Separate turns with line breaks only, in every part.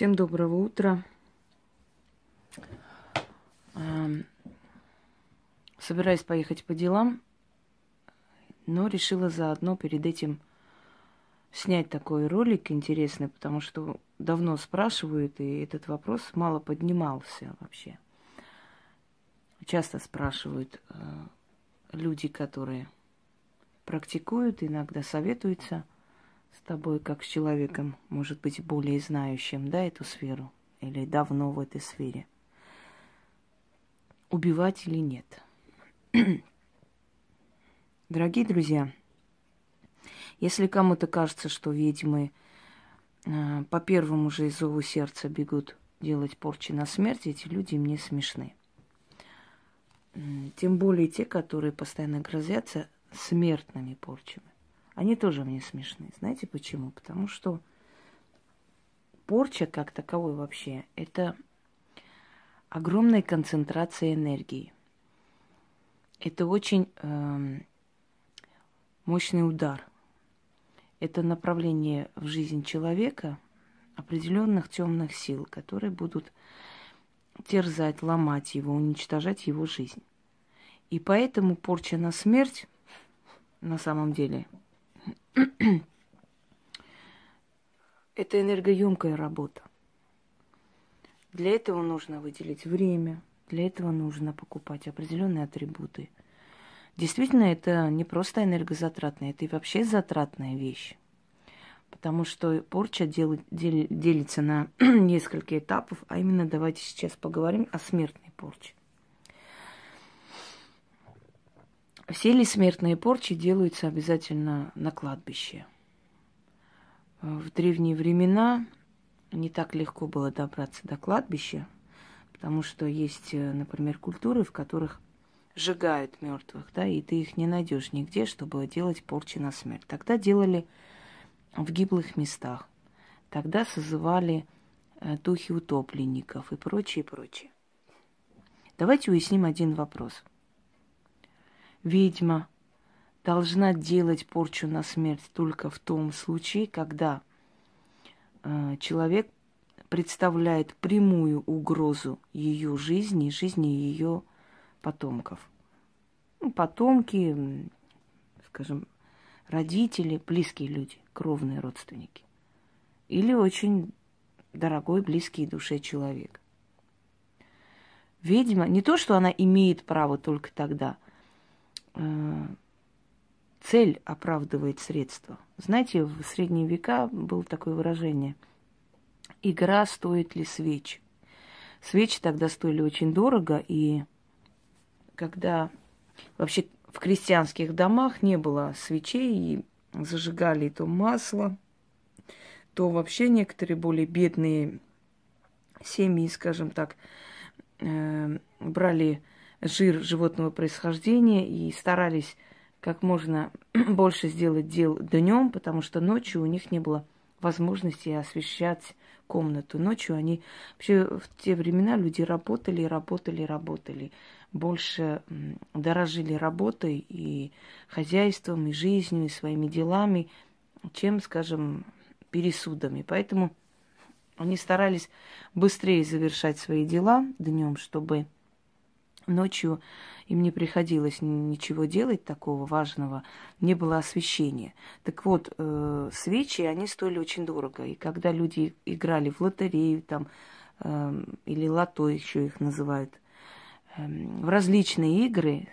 Всем доброго утра. Эм, собираюсь поехать по делам, но решила заодно перед этим снять такой ролик интересный, потому что давно спрашивают, и этот вопрос мало поднимался вообще. Часто спрашивают э, люди, которые практикуют, иногда советуются с тобой, как с человеком, может быть, более знающим, да, эту сферу, или давно в этой сфере. Убивать или нет? Дорогие друзья, если кому-то кажется, что ведьмы э, по первому же зову сердца бегут делать порчи на смерть, эти люди мне смешны. Тем более те, которые постоянно грозятся смертными порчами. Они тоже мне смешны. Знаете почему? Потому что порча как таковой вообще – это огромная концентрация энергии. Это очень э, мощный удар. Это направление в жизнь человека определенных темных сил, которые будут терзать, ломать его, уничтожать его жизнь. И поэтому порча на смерть на самом деле это энергоемкая работа. Для этого нужно выделить время, для этого нужно покупать определенные атрибуты. Действительно, это не просто энергозатратная, это и вообще затратная вещь. Потому что порча дел, дел, делится на несколько этапов, а именно давайте сейчас поговорим о смертной порче. Все ли смертные порчи делаются обязательно на кладбище? В древние времена не так легко было добраться до кладбища, потому что есть, э, например, культуры, в которых сжигают мертвых, да, и ты их не найдешь нигде, чтобы делать порчи на смерть. Тогда делали в гиблых местах. Тогда созывали э, духи утопленников и прочее, прочее. Давайте уясним один вопрос – ведьма должна делать порчу на смерть только в том случае, когда э, человек представляет прямую угрозу ее жизни, жизни ее потомков. Ну, потомки, скажем, родители, близкие люди, кровные родственники. Или очень дорогой, близкий душе человек. Ведьма, не то, что она имеет право только тогда – цель оправдывает средства. Знаете, в средние века было такое выражение «игра стоит ли свеч?». Свечи тогда стоили очень дорого, и когда вообще в крестьянских домах не было свечей, и зажигали то масло, то вообще некоторые более бедные семьи, скажем так, э, брали жир животного происхождения и старались как можно больше сделать дел днем, потому что ночью у них не было возможности освещать комнату. Ночью они вообще в те времена люди работали, работали, работали. Больше дорожили работой и хозяйством, и жизнью, и своими делами, чем, скажем, пересудами. Поэтому они старались быстрее завершать свои дела днем, чтобы Ночью им не приходилось ничего делать такого важного, не было освещения. Так вот, э, свечи, они стоили очень дорого. И когда люди играли в лотерею там, э, или лото еще их называют, э, в различные игры,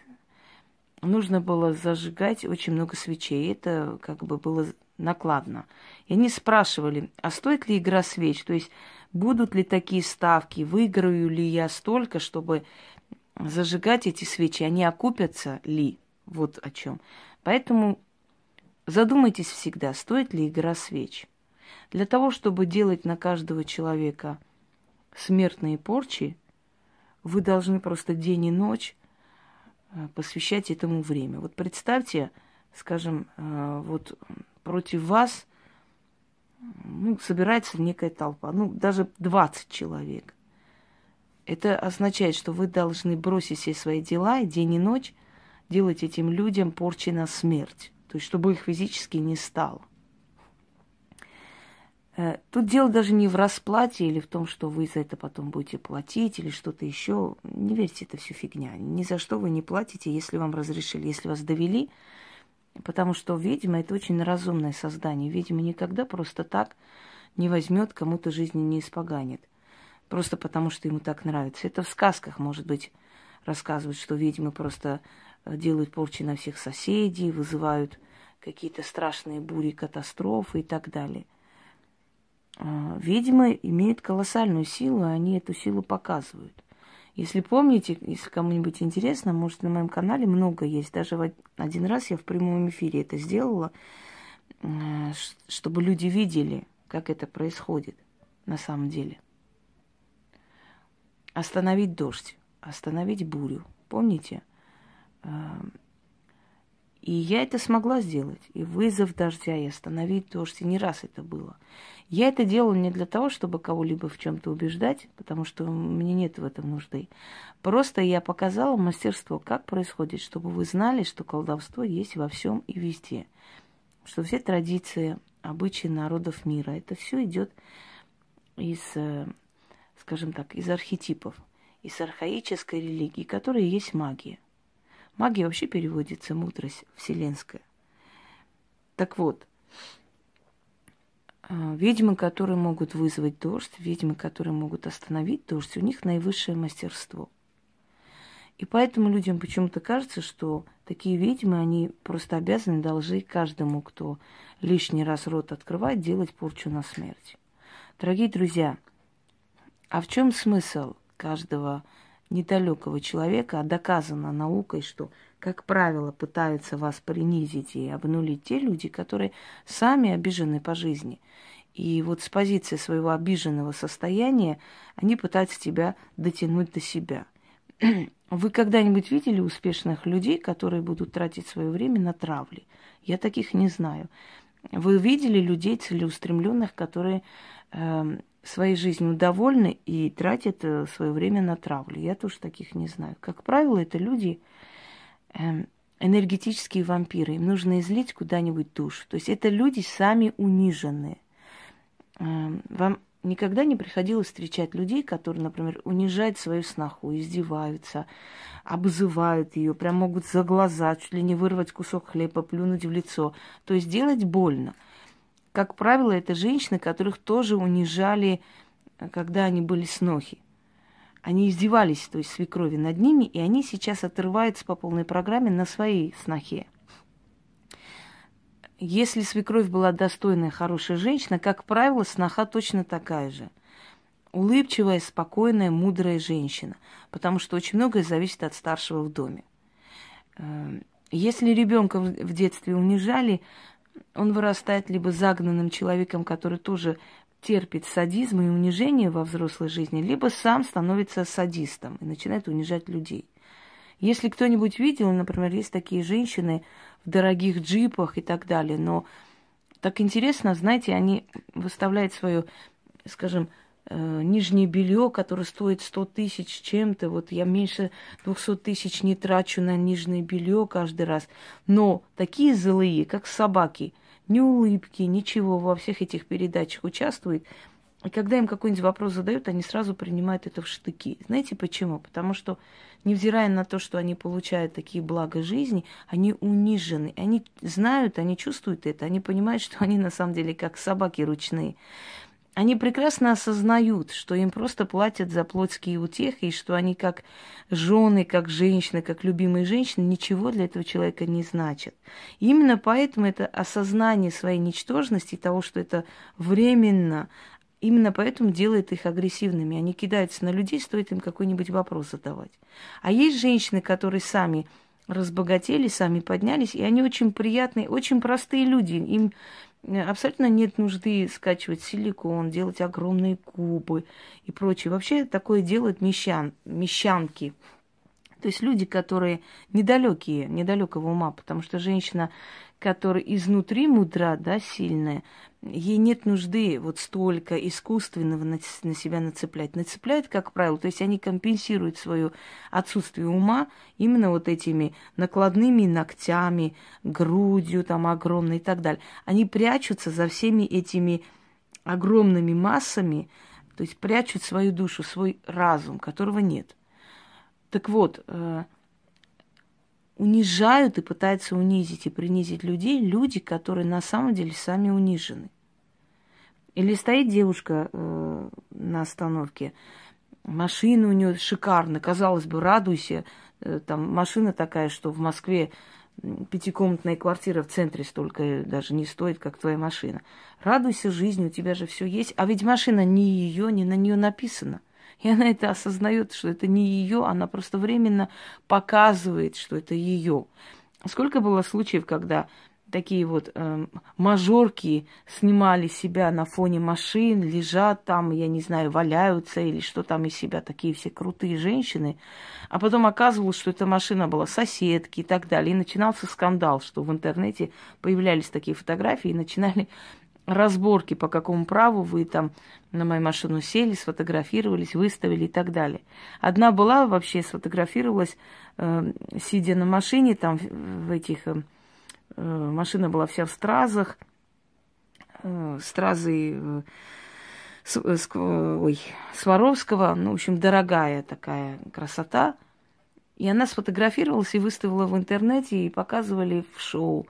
нужно было зажигать очень много свечей. Это как бы было накладно. И они спрашивали, а стоит ли игра свеч? То есть будут ли такие ставки, выиграю ли я столько, чтобы зажигать эти свечи, они окупятся ли? Вот о чем. Поэтому задумайтесь всегда, стоит ли игра свеч. Для того, чтобы делать на каждого человека смертные порчи, вы должны просто день и ночь э, посвящать этому время. Вот представьте, скажем, э, вот против вас ну, собирается некая толпа, ну, даже 20 человек. Это означает, что вы должны бросить все свои дела день и ночь делать этим людям порчи на смерть. То есть, чтобы их физически не стало. Э, тут дело даже не в расплате или в том, что вы за это потом будете платить или что-то еще. Не верьте, это все фигня. Ни за что вы не платите, если вам разрешили, если вас довели. Потому что ведьма это очень разумное создание. Ведьма никогда просто так не возьмет, кому-то жизни не испоганит. Просто потому, что ему так нравится. Это в сказках, может быть, рассказывают, что ведьмы просто э, делают порчи на всех соседей, вызывают какие-то страшные бури, катастрофы и так далее – а, ведьмы имеют колоссальную силу, и они эту силу показывают. Если помните, если кому-нибудь интересно, может, на моем канале много есть. Даже один раз я в прямом эфире это сделала, э, чтобы люди видели, как это происходит на самом деле. Остановить дождь, остановить бурю. Помните? Эм, и я это смогла сделать. И вызов дождя, и остановить дождь. И не раз это было. Я это делала не для того, чтобы кого-либо в чем-то убеждать, потому что мне нет в этом нужды. Просто я показала мастерство, как происходит, чтобы вы знали, что колдовство есть во всем и везде. Что все традиции, обычаи народов мира, это все идет из, э, скажем так, из архетипов, из архаической религии, которая есть магия. Магия вообще переводится мудрость вселенская. Так вот, а, ведьмы, которые могут вызвать дождь, ведьмы, которые могут остановить дождь, у них наивысшее мастерство. И поэтому людям почему-то кажется, что такие ведьмы, они просто обязаны, должны каждому, кто лишний раз рот открывает, делать порчу на смерть. Дорогие друзья, а в чем смысл каждого недалекого человека, а доказано наукой, что, как правило, пытаются вас принизить и обнулить те люди, которые сами обижены по жизни. И вот с позиции своего обиженного состояния они пытаются тебя дотянуть до себя. Вы когда-нибудь видели успешных людей, которые будут тратить свое время на травли? Я таких не знаю. Вы видели людей целеустремленных, которые э, своей жизнью довольны и тратят э, свое время на травлю. Я тоже таких не знаю. Как правило, это люди эм, энергетические вампиры. Им нужно излить куда-нибудь душу. То есть это люди сами униженные. Эм, вам никогда не приходилось встречать людей, которые, например, унижают свою сноху, издеваются, обзывают ее, прям могут за глаза, чуть ли не вырвать кусок хлеба, плюнуть в лицо. То есть делать больно – как правило, это женщины, которых тоже унижали, когда они были снохи. Они издевались, то есть свекрови над ними, и они сейчас отрываются по полной программе на своей снохе. Если свекровь была достойная, хорошая женщина, как правило, сноха точно такая же. Улыбчивая, спокойная, мудрая женщина. Потому что очень многое зависит от старшего в доме. Эм, если ребенка в детстве унижали, он вырастает либо загнанным человеком, который тоже терпит садизм и унижение во взрослой жизни, либо сам становится садистом и начинает унижать людей. Если кто-нибудь видел, например, есть такие женщины в дорогих джипах и так далее, но так интересно, знаете, они выставляют свое, скажем, нижнее белье, которое стоит 100 тысяч чем-то. Вот я меньше 200 тысяч не трачу на нижнее белье каждый раз. Но такие злые, как собаки, ни улыбки, ничего во всех этих передачах участвуют. И когда им какой-нибудь вопрос задают, они сразу принимают это в штыки. Знаете почему? Потому что, невзирая на то, что они получают такие блага жизни, они унижены. Они знают, они чувствуют это, они понимают, что они на самом деле как собаки ручные они прекрасно осознают, что им просто платят за плотские утехи, и что они как жены, как женщины, как любимые женщины ничего для этого человека не значат. И именно поэтому это осознание своей ничтожности, того, что это временно, именно поэтому делает их агрессивными. Они кидаются на людей, стоит им какой-нибудь вопрос задавать. А есть женщины, которые сами разбогатели, сами поднялись, и они очень приятные, очень простые люди. Им абсолютно нет нужды скачивать силикон, делать огромные кубы и прочее. Вообще такое делают мещан, мещанки. То есть люди, которые недалекие, недалекого ума, потому что женщина, которая изнутри мудра, да, сильная, ей нет нужды вот столько искусственного на, на себя нацеплять. Нацепляют, как правило, то есть они компенсируют свое отсутствие ума именно вот этими накладными ногтями, грудью там огромной и так далее. Они прячутся за всеми этими огромными массами, то есть прячут свою душу, свой разум, которого нет. Так вот, э, унижают и пытаются унизить и принизить людей люди, которые на самом деле сами унижены. Или стоит девушка э, на остановке, машина у нее шикарная, казалось бы, радуйся, э, там машина такая, что в Москве пятикомнатная квартира в центре столько даже не стоит, как твоя машина. Радуйся жизни, у тебя же все есть. А ведь машина не ее, не на нее написана. И она это осознает, что это не ее, она просто временно показывает, что это ее. Сколько было случаев, когда такие вот э, мажорки снимали себя на фоне машин, лежат там, я не знаю, валяются или что там из себя, такие все крутые женщины. А потом оказывалось, что эта машина была соседки и так далее. И начинался скандал, что в интернете появлялись такие фотографии и начинали разборки, по какому праву вы там на мою машину сели, сфотографировались, выставили и так далее. Одна была вообще сфотографировалась, э, сидя на машине, там в этих... Э, э машина была вся в стразах, э, стразы э, с, э, с, ой, Сваровского, ну, в общем, дорогая такая красота. И она сфотографировалась и выставила в интернете, и показывали в шоу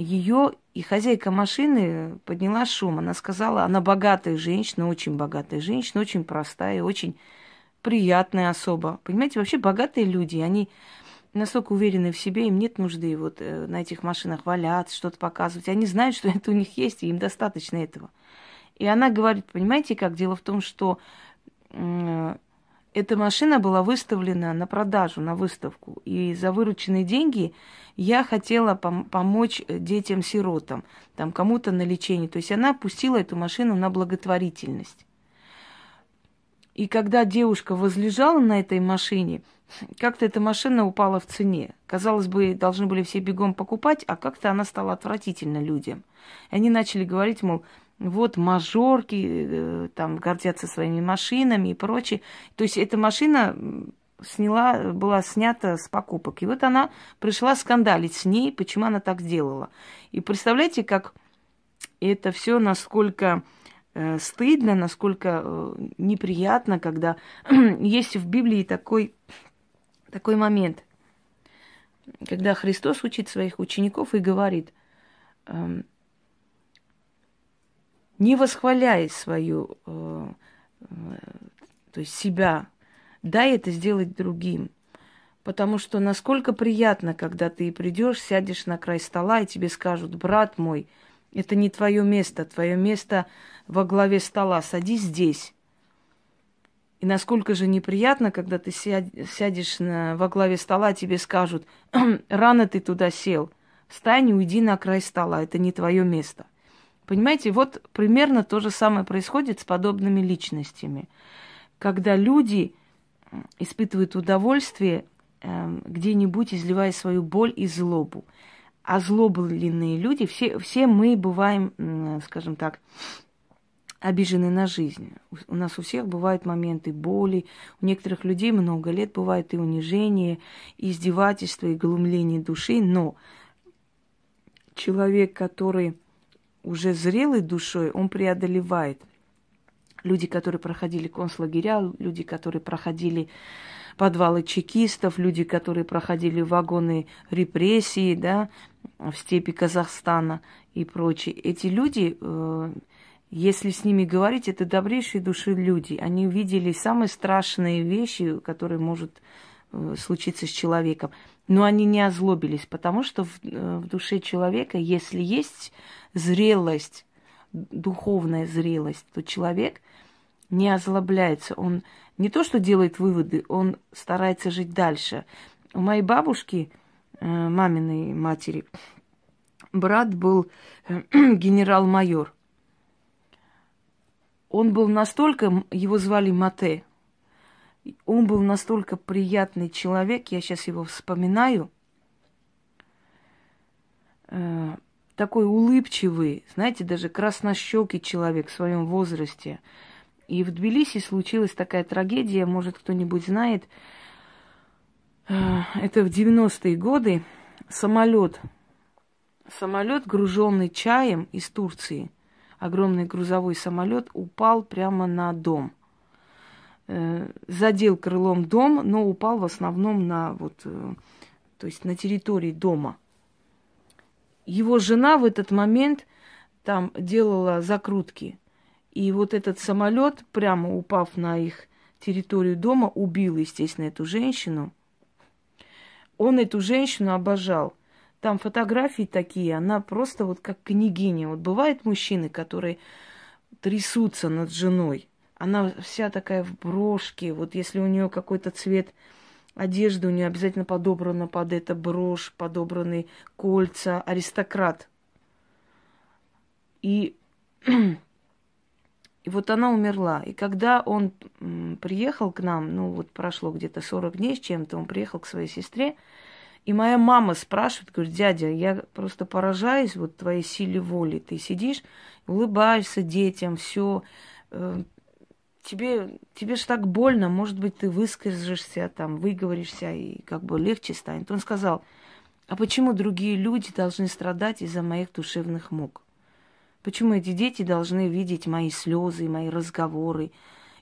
ее и хозяйка машины подняла шум. Она сказала, она богатая женщина, очень богатая женщина, очень простая, очень приятная особа. Понимаете, вообще богатые люди, они настолько уверены в себе, им нет нужды вот э, на этих машинах валяться, что-то показывать. Они знают, что это у них есть, и им достаточно этого. И она говорит, понимаете, как дело в том, что эта машина была выставлена на продажу, на выставку. И за вырученные деньги я хотела пом- помочь детям-сиротам, там кому-то на лечение. То есть она пустила эту машину на благотворительность. И когда девушка возлежала на этой машине, как-то эта машина упала в цене. Казалось бы, должны были все бегом покупать, а как-то она стала отвратительна людям. И они начали говорить, мол, вот мажорки э, там гордятся своими машинами и прочее. То есть эта машина сняла, была снята с покупок. И вот она пришла скандалить с ней, почему она так сделала. И представляете, как это все насколько э, стыдно, насколько э, неприятно, когда есть в Библии такой, такой момент, когда Христос учит своих учеников и говорит, э, не восхваляй свою, э, э, то есть себя, дай это сделать другим. Потому что насколько приятно, когда ты придешь, сядешь на край стола, и тебе скажут, брат мой, это не твое место, твое место во главе стола, садись здесь. И насколько же неприятно, когда ты сядешь на, во главе стола, тебе скажут, рано ты туда сел, встань и уйди на край стола, это не твое место. Понимаете, вот примерно то же самое происходит с подобными личностями. Когда люди испытывают удовольствие э, где-нибудь, изливая свою боль и злобу. Озлобленные люди, все, все мы бываем, э, скажем так, обижены на жизнь. У нас у всех бывают моменты боли, у некоторых людей много лет бывает и унижение, и издевательство, и глумление души, но человек, который уже зрелой душой, он преодолевает. Люди, которые проходили концлагеря, люди, которые проходили подвалы чекистов, люди, которые проходили вагоны репрессии, да, в степи Казахстана и прочее. Эти люди, э, если с ними говорить, это добрейшие души люди. Они увидели самые страшные вещи, которые может э, случиться с человеком. Но они не озлобились, потому что в, э, в душе человека, если есть зрелость, духовная зрелость, то человек не озлобляется. Он не то что делает выводы, он старается жить дальше. У моей бабушки, э, маминой матери, брат был э, генерал-майор. Он был настолько, его звали Мате, он был настолько приятный человек, я сейчас его вспоминаю, э, такой улыбчивый, знаете, даже краснощекий человек в своем возрасте. И в Тбилиси случилась такая трагедия, может, кто-нибудь знает. Э, это в 90-е годы самолет, самолет, груженный чаем из Турции, огромный грузовой самолет упал прямо на дом. Э, задел крылом дом, но упал в основном на вот, э, то есть на территории дома. Его жена в этот момент там делала закрутки. И вот этот самолет, прямо упав на их территорию дома, убил, естественно, эту женщину. Он эту женщину обожал. Там фотографии такие, она просто вот как княгиня. Вот бывают мужчины, которые трясутся над женой. Она вся такая в брошке. Вот если у нее какой-то цвет одежды, у нее обязательно подобрана под это брошь, подобраны кольца, аристократ. И, и вот она умерла. И когда он приехал к нам, ну вот прошло где-то 40 дней с чем-то, он приехал к своей сестре, и моя мама спрашивает, говорит, дядя, я просто поражаюсь вот твоей силе воли. Ты сидишь, улыбаешься детям, все. Э, тебе, тебе же так больно, может быть, ты выскажешься, там, выговоришься, и как бы легче станет. Он сказал, а почему другие люди должны страдать из-за моих душевных мук? Почему эти дети должны видеть мои слезы, мои разговоры,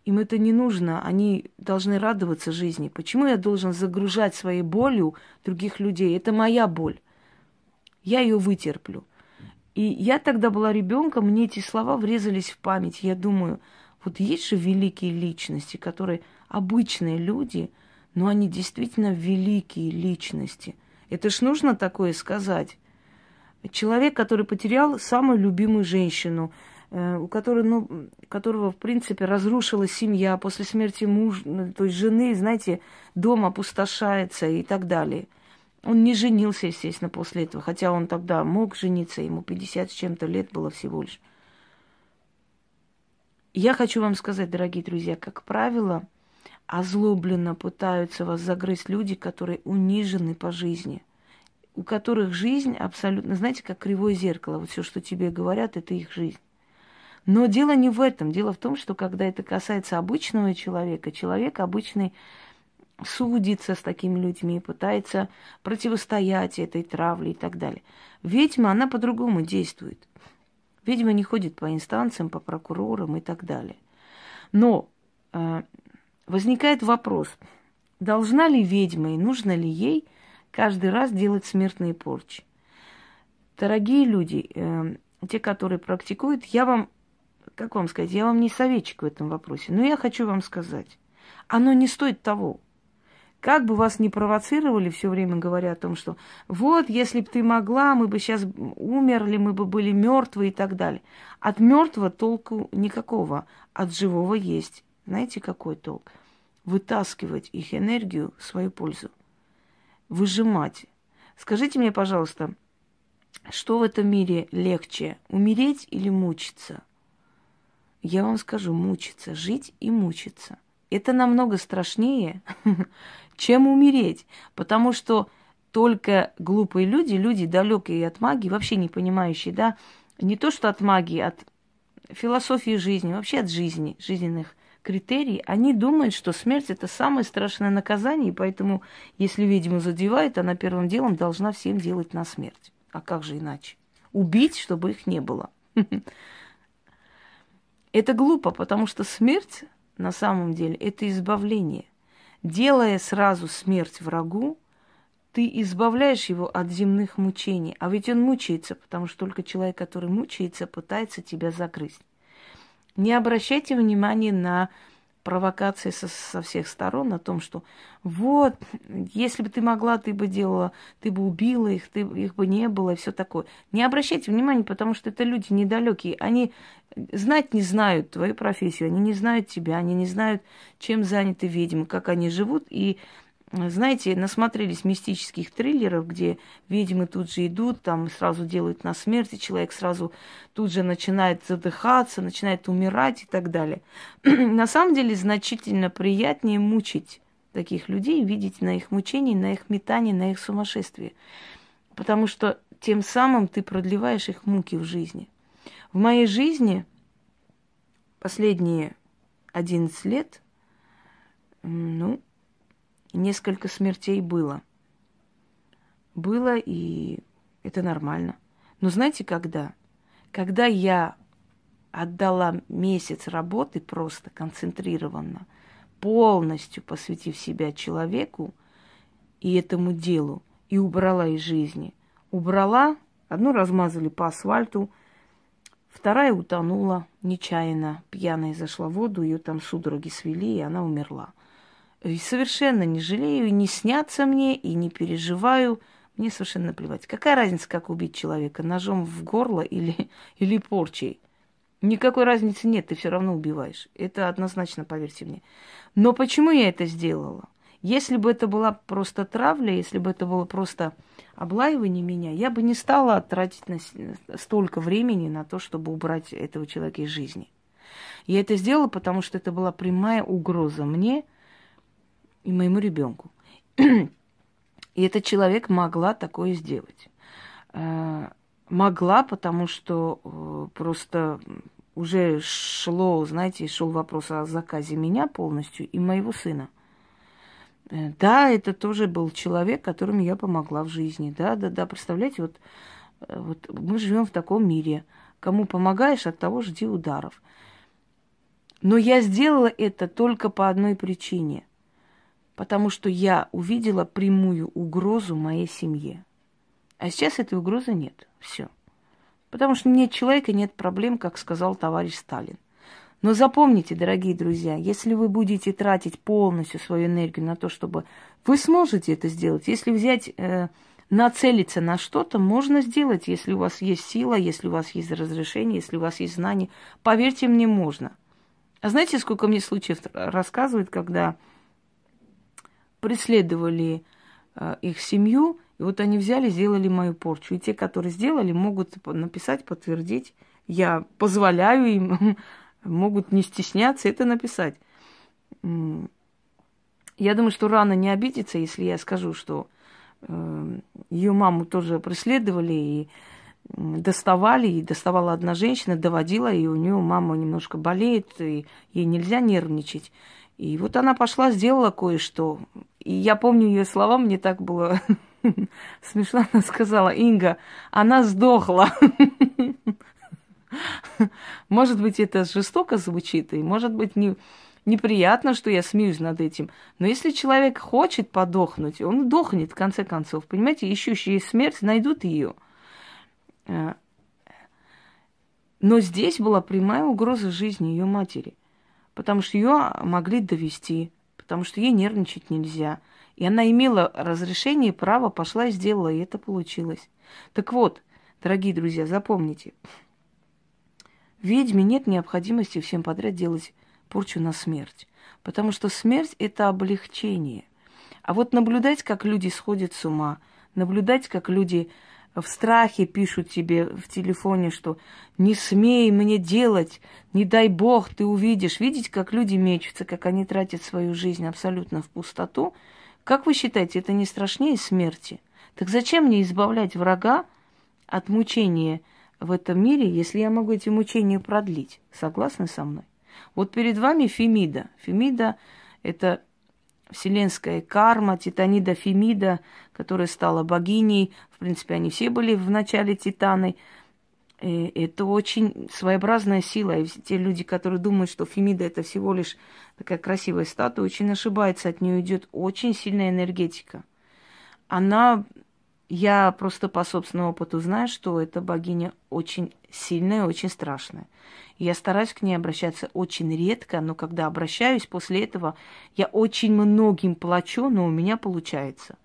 им это не нужно, они должны радоваться жизни. Почему я должен загружать своей болью других людей? Это моя боль. Я ее вытерплю. И я тогда была ребенком, мне эти слова врезались в память. Я думаю, вот есть же великие личности, которые обычные люди, но они действительно великие личности. Это ж нужно такое сказать. Человек, который потерял самую любимую женщину, Э, у которого, ну, которого, в принципе, разрушилась семья после смерти мужа, ну, то есть жены, знаете, дом опустошается и так далее. Он не женился, естественно, после этого, хотя он тогда мог жениться, ему 50 с чем-то лет было всего лишь. Я хочу вам сказать, дорогие друзья, как правило, озлобленно пытаются вас загрызть люди, которые унижены по жизни, у которых жизнь абсолютно, знаете, как кривое зеркало. Вот все, что тебе говорят, это их жизнь. Но дело не в этом. Дело в том, что когда это касается обычного человека, человек обычный судится с такими людьми, пытается противостоять этой травле и так далее. Ведьма, она по-другому действует. Ведьма не ходит по инстанциям, по прокурорам и так далее. Но э, возникает вопрос, должна ли ведьма и нужно ли ей каждый раз делать смертные порчи? Дорогие люди, э, те, которые практикуют, я вам как вам сказать, я вам не советчик в этом вопросе, но я хочу вам сказать, оно не стоит того. Как бы вас ни провоцировали, все время говоря о том, что вот, если бы ты могла, мы бы сейчас умерли, мы бы были мертвы и так далее. От мертвого толку никакого, от живого есть. Знаете, какой толк? Вытаскивать их энергию в свою пользу. Выжимать. Скажите мне, пожалуйста, что в этом мире легче, умереть или мучиться? я вам скажу, мучиться, жить и мучиться. Это намного страшнее, чем умереть, потому что только глупые люди, люди далекие от магии, вообще не понимающие, да, не то что от магии, от философии жизни, вообще от жизни, жизненных критерий, они думают, что смерть это самое страшное наказание, и поэтому, если ведьму задевает, она первым делом должна всем делать на смерть. А как же иначе? Убить, чтобы их не было. Это глупо, потому что смерть на самом деле это избавление. Делая сразу смерть врагу, ты избавляешь его от земных мучений. А ведь он мучается, потому что только человек, который мучается, пытается тебя загрызть. Не обращайте внимания на провокации со, со всех сторон о том, что вот, если бы ты могла, ты бы делала, ты бы убила их, ты, их бы не было и все такое. Не обращайте внимания, потому что это люди недалекие. Они знать не знают твою профессию, они не знают тебя, они не знают, чем заняты ведьмы, как они живут, и знаете, насмотрелись мистических триллеров, где ведьмы тут же идут, там сразу делают на смерть, и человек сразу тут же начинает задыхаться, начинает умирать и так далее. на самом деле значительно приятнее мучить таких людей, видеть на их мучении, на их метании, на их сумасшествии. Потому что тем самым ты продлеваешь их муки в жизни. В моей жизни последние 11 лет, ну, несколько смертей было. Было, и это нормально. Но знаете, когда? Когда я отдала месяц работы просто концентрированно, полностью посвятив себя человеку и этому делу, и убрала из жизни. Убрала, одну размазали по асфальту, вторая утонула нечаянно, пьяная зашла в воду, ее там судороги свели, и она умерла. И совершенно не жалею, и не снятся мне, и не переживаю. Мне совершенно плевать. Какая разница, как убить человека? Ножом в горло или, или порчей? Никакой разницы нет, ты все равно убиваешь. Это однозначно, поверьте мне. Но почему я это сделала? Если бы это была просто травля, если бы это было просто облаивание меня, я бы не стала тратить на, столько времени на то, чтобы убрать этого человека из жизни. Я это сделала, потому что это была прямая угроза мне и моему ребенку. И этот человек могла такое сделать. Э, могла, потому что э, просто уже шло, знаете, шел вопрос о заказе меня полностью и моего сына. Э, да, это тоже был человек, которому я помогла в жизни. Да, да, да. Представляете, вот, вот мы живем в таком мире. Кому помогаешь, от того жди ударов. Но я сделала это только по одной причине потому что я увидела прямую угрозу моей семье. А сейчас этой угрозы нет. Все. Потому что нет человека, нет проблем, как сказал товарищ Сталин. Но запомните, дорогие друзья, если вы будете тратить полностью свою энергию на то, чтобы вы сможете это сделать, если взять, э, нацелиться на что-то, можно сделать, если у вас есть сила, если у вас есть разрешение, если у вас есть знания. Поверьте мне, можно. А знаете, сколько мне случаев рассказывают, когда преследовали э, их семью, и вот они взяли, сделали мою порчу. И те, которые сделали, могут написать, подтвердить. Я позволяю им, могут не стесняться это написать. Я думаю, что рано не обидится, если я скажу, что э, ее маму тоже преследовали и доставали, и доставала одна женщина, доводила, и у нее мама немножко болеет, и ей нельзя нервничать. И вот она пошла, сделала кое-что. И я помню ее слова, мне так было смешно. Она сказала, Инга, она сдохла. Может быть, это жестоко звучит, и может быть, не, неприятно, что я смеюсь над этим. Но если человек хочет подохнуть, он дохнет, в конце концов. Понимаете, ищущие смерть найдут ее. Э, но здесь была прямая угроза жизни ее матери – потому что ее могли довести, потому что ей нервничать нельзя. И она имела разрешение, право, пошла и сделала, и это получилось. Так вот, дорогие друзья, запомните, ведьме нет необходимости всем подряд делать порчу на смерть, потому что смерть – это облегчение. А вот наблюдать, как люди сходят с ума, наблюдать, как люди в страхе пишут тебе в телефоне, что не смей мне делать, не дай бог, ты увидишь. Видите, как люди мечутся, как они тратят свою жизнь абсолютно в пустоту. Как вы считаете, это не страшнее смерти? Так зачем мне избавлять врага от мучения в этом мире, если я могу эти мучения продлить? Согласны со мной? Вот перед вами Фемида. Фемида – это вселенская карма, Титанида Фемида, которая стала богиней. В принципе, они все были в начале Титаны. И это очень своеобразная сила. И те люди, которые думают, что Фемида это всего лишь такая красивая статуя, очень ошибаются. От нее идет очень сильная энергетика. Она, я просто по собственному опыту знаю, что эта богиня очень сильная, очень страшная. Я стараюсь к ней обращаться очень редко, но когда обращаюсь, после этого я очень многим плачу, но у меня получается.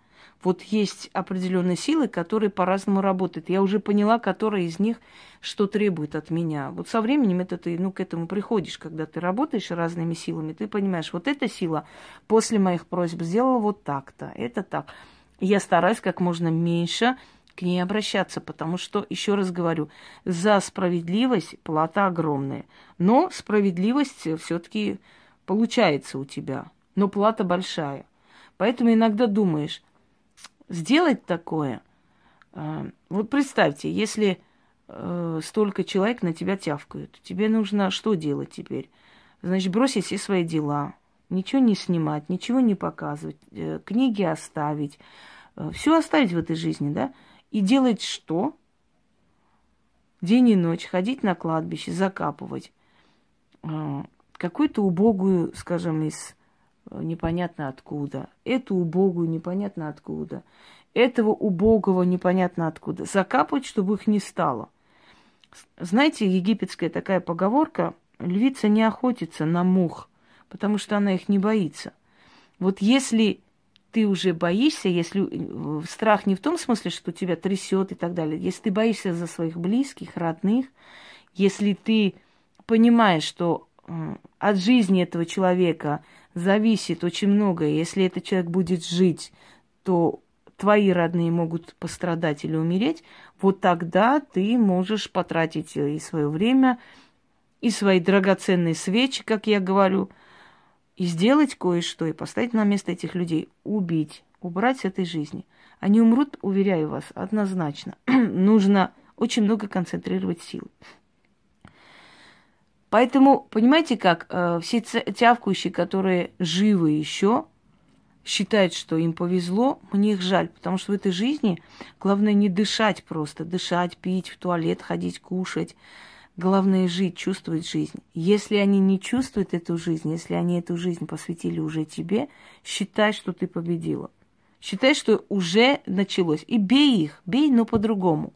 Вот есть определенные силы, которые по-разному работают. Я уже поняла, которая из них что требует от меня. Вот со временем это ты, ну, к этому приходишь, когда ты работаешь разными силами, ты понимаешь, вот эта сила после моих просьб сделала вот так-то, это так. Я стараюсь как можно меньше к ней обращаться, потому что, еще раз говорю, за справедливость плата огромная. Но справедливость все-таки получается у тебя, но плата большая. Поэтому иногда думаешь, сделать такое. А, вот представьте, если э, столько человек на тебя тявкают, тебе нужно что делать теперь? Значит, бросить все свои дела, ничего не снимать, ничего не показывать, э, книги оставить, э, все оставить в этой жизни, да? И делать что? день и ночь ходить на кладбище, закапывать э, какую-то убогую, скажем, из непонятно откуда, эту убогую непонятно откуда, этого убогого непонятно откуда, закапывать, чтобы их не стало. Знаете, египетская такая поговорка, львица не охотится на мух, потому что она их не боится. Вот если ты уже боишься, если э, страх не в том смысле, что тебя трясет и так далее, если ты боишься за своих близких, родных, если ты понимаешь, что от жизни этого человека зависит очень многое, если этот человек будет жить, то твои родные могут пострадать или умереть, вот тогда ты можешь потратить и свое время, и свои драгоценные свечи, как я говорю, и сделать кое-что, и поставить на место этих людей, убить, убрать с этой жизни. Они умрут, уверяю вас, однозначно. Нужно очень много концентрировать сил. Поэтому, понимаете как, э, все тявкающие, которые живы еще, считают, что им повезло, мне их жаль, потому что в этой жизни главное не дышать просто, дышать, пить, в туалет ходить, кушать. Главное жить, чувствовать жизнь. Если они не чувствуют эту жизнь, если они эту жизнь посвятили уже тебе, считай, что ты победила. Считай, что уже началось. И бей их, бей, но по-другому.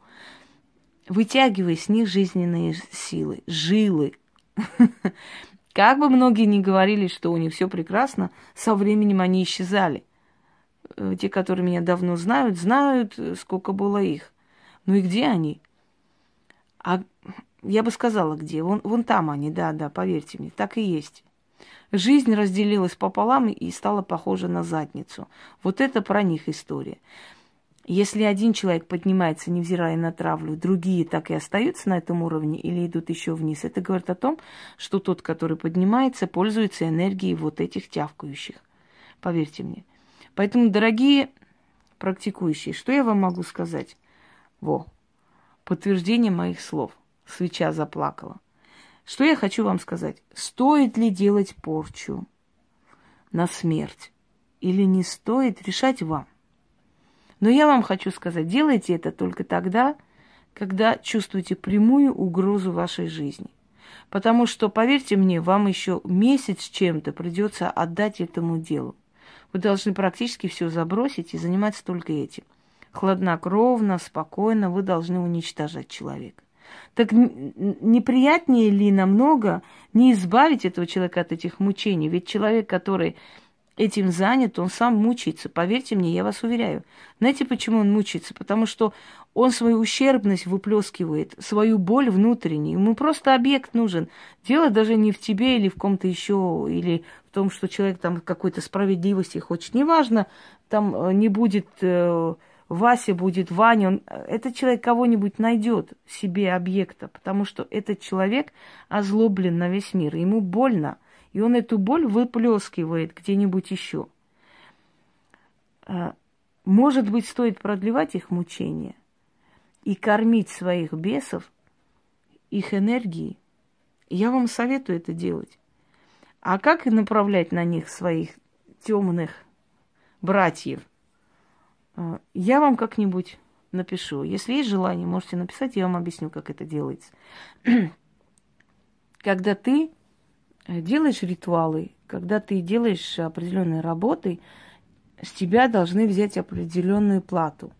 Вытягивай с них жизненные силы, жилы. Как бы многие ни говорили, что у них все прекрасно, со временем они исчезали. Э, те, которые меня давно знают, знают, э, сколько было их. Ну и где они? А я бы сказала, где. Вон, вон там они, да, да, поверьте мне, так и есть. Жизнь разделилась пополам и стала похожа на задницу. Вот это про них история. Если один человек поднимается, невзирая на травлю, другие так и остаются на этом уровне или идут еще вниз, это говорит о том, что тот, который поднимается, пользуется энергией вот этих тявкающих. Поверьте мне. Поэтому, дорогие практикующие, что я вам могу сказать? Во, подтверждение моих слов. Свеча заплакала. Что я хочу вам сказать? Стоит ли делать порчу на смерть или не стоит, решать вам. Но я вам хочу сказать, делайте это только тогда, когда чувствуете прямую угрозу вашей жизни. Потому что, поверьте мне, вам еще месяц чем-то придется отдать этому делу. Вы должны практически все забросить и заниматься только этим. Хладнокровно, спокойно вы должны уничтожать человека. Так неприятнее ли намного не избавить этого человека от этих мучений? Ведь человек, который этим занят, он сам мучается. Поверьте мне, я вас уверяю. Знаете, почему он мучается? Потому что он свою ущербность выплескивает, свою боль внутреннюю. Ему просто объект нужен. Дело даже не в тебе или в ком-то еще, или в том, что человек там какой-то справедливости хочет. Неважно, там э, не будет э, Вася, будет Ваня. Он, этот человек кого-нибудь найдет себе объекта, потому что этот человек озлоблен на весь мир. Ему больно. И он эту боль выплескивает где-нибудь еще. А, может быть, стоит продлевать их мучения и кормить своих бесов их энергией. Я вам советую это делать. А как направлять на них своих темных братьев? А, я вам как-нибудь напишу. Если есть желание, можете написать, я вам объясню, как это делается. Когда ты Э, делаешь ритуалы, когда ты делаешь определенные работы, с тебя должны взять определенную плату.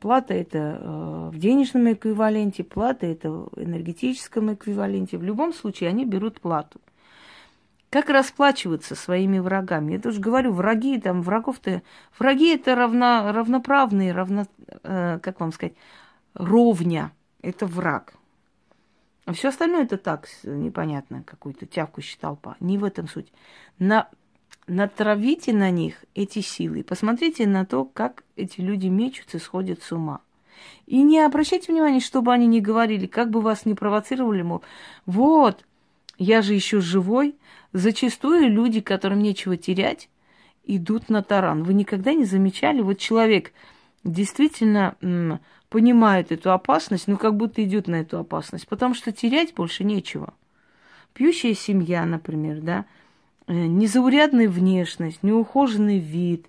Плата это э, в денежном эквиваленте, плата это в энергетическом эквиваленте. В любом случае они берут плату. Как расплачиваться своими врагами? Я тоже говорю, враги, там, врагов-то... Враги это равно, равноправные, равно, э, как вам сказать, ровня. Это враг. А все остальное это так, непонятно, какой-то тявкающий толпа. Не в этом суть. На, натравите на них эти силы. Посмотрите на то, как эти люди мечутся, сходят с ума. И не обращайте внимания, чтобы они не говорили, как бы вас не провоцировали, мол, вот, я же еще живой. Зачастую люди, которым нечего терять, идут на таран. Вы никогда не замечали? Вот человек действительно понимает эту опасность, но как будто идет на эту опасность, потому что терять больше нечего. Пьющая семья, например, да, э, незаурядная внешность, неухоженный вид,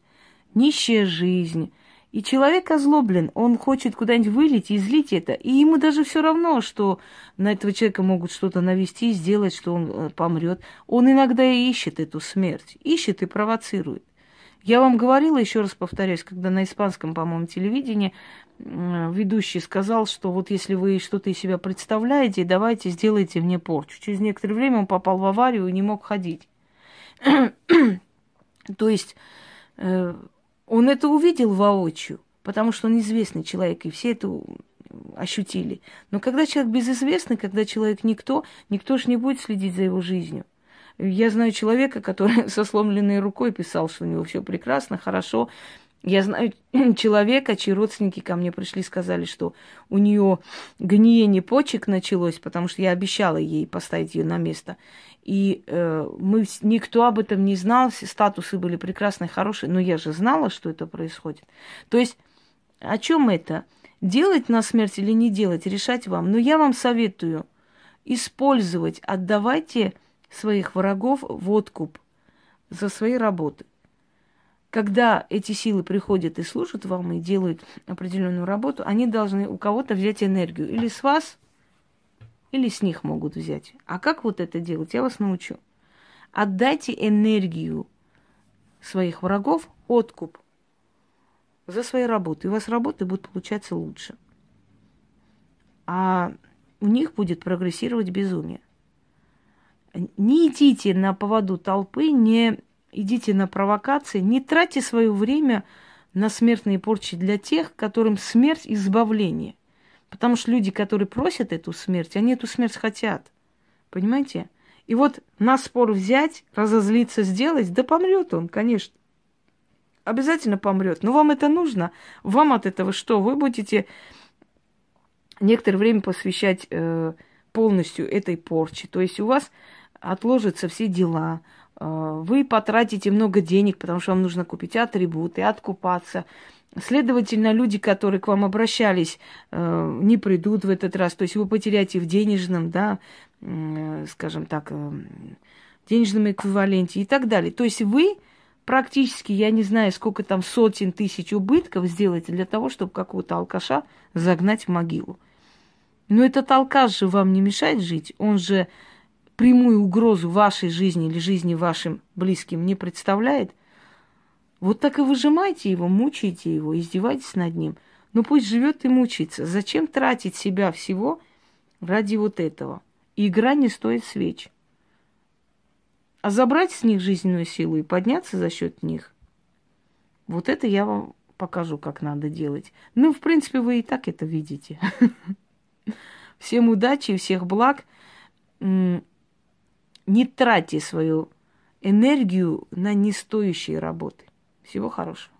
нищая жизнь. И человек озлоблен, он хочет куда-нибудь вылить и излить это. И ему даже все равно, что на этого человека могут что-то навести, сделать, что он э, помрет. Он иногда и ищет эту смерть, ищет и провоцирует. Я вам говорила, еще раз повторяюсь, когда на испанском, по-моему, телевидении ведущий сказал, что вот если вы что-то из себя представляете, давайте сделайте мне порчу. Через некоторое время он попал в аварию и не мог ходить. То есть э, он это увидел воочию, потому что он известный человек, и все это ощутили. Но когда человек безызвестный, когда человек никто, никто же не будет следить за его жизнью. Я знаю человека, который со сломленной рукой писал, что у него все прекрасно, хорошо. Я знаю человека, чьи родственники ко мне пришли, сказали, что у нее гниение почек началось, потому что я обещала ей поставить ее на место. И э, мы, никто об этом не знал, все статусы были прекрасные, хорошие, но я же знала, что это происходит. То есть о чем это? Делать на смерть или не делать, решать вам. Но я вам советую использовать, отдавайте своих врагов в откуп за свои работы. Когда эти силы приходят и служат вам и делают определенную работу, они должны у кого-то взять энергию. Или с вас, или с них могут взять. А как вот это делать, я вас научу. Отдайте энергию своих врагов откуп за свои работы. И у вас работы будут получаться лучше. А у них будет прогрессировать безумие. Не идите на поводу толпы, не идите на провокации, не тратьте свое время на смертные порчи для тех, которым смерть – избавление. Потому что люди, которые просят эту смерть, они эту смерть хотят. Понимаете? И вот на спор взять, разозлиться, сделать, да помрет он, конечно. Обязательно помрет. Но вам это нужно. Вам от этого что? Вы будете некоторое время посвящать э, полностью этой порче. То есть у вас отложатся все дела, э, вы потратите много денег, потому что вам нужно купить атрибуты, откупаться – Следовательно, люди, которые к вам обращались, э, не придут в этот раз. То есть вы потеряете в денежном, да, скажем так, э, денежном эквиваленте и так далее. То есть вы практически, я не знаю, сколько там сотен тысяч убытков сделаете для того, чтобы какого-то алкаша загнать в могилу. Но этот алкаш же вам не мешает жить, он же прямую угрозу вашей жизни или жизни вашим близким не представляет – вот так и выжимайте его, мучайте его, издевайтесь над ним. Ну пусть живет и мучается. Зачем тратить себя всего ради вот этого? игра не стоит свеч. А забрать с них жизненную силу и подняться за счет них, вот это я вам покажу, как надо делать. Ну, в принципе, вы и так это видите. Всем удачи и всех благ. Не тратьте свою энергию на нестоящие работы. Всего хорошего.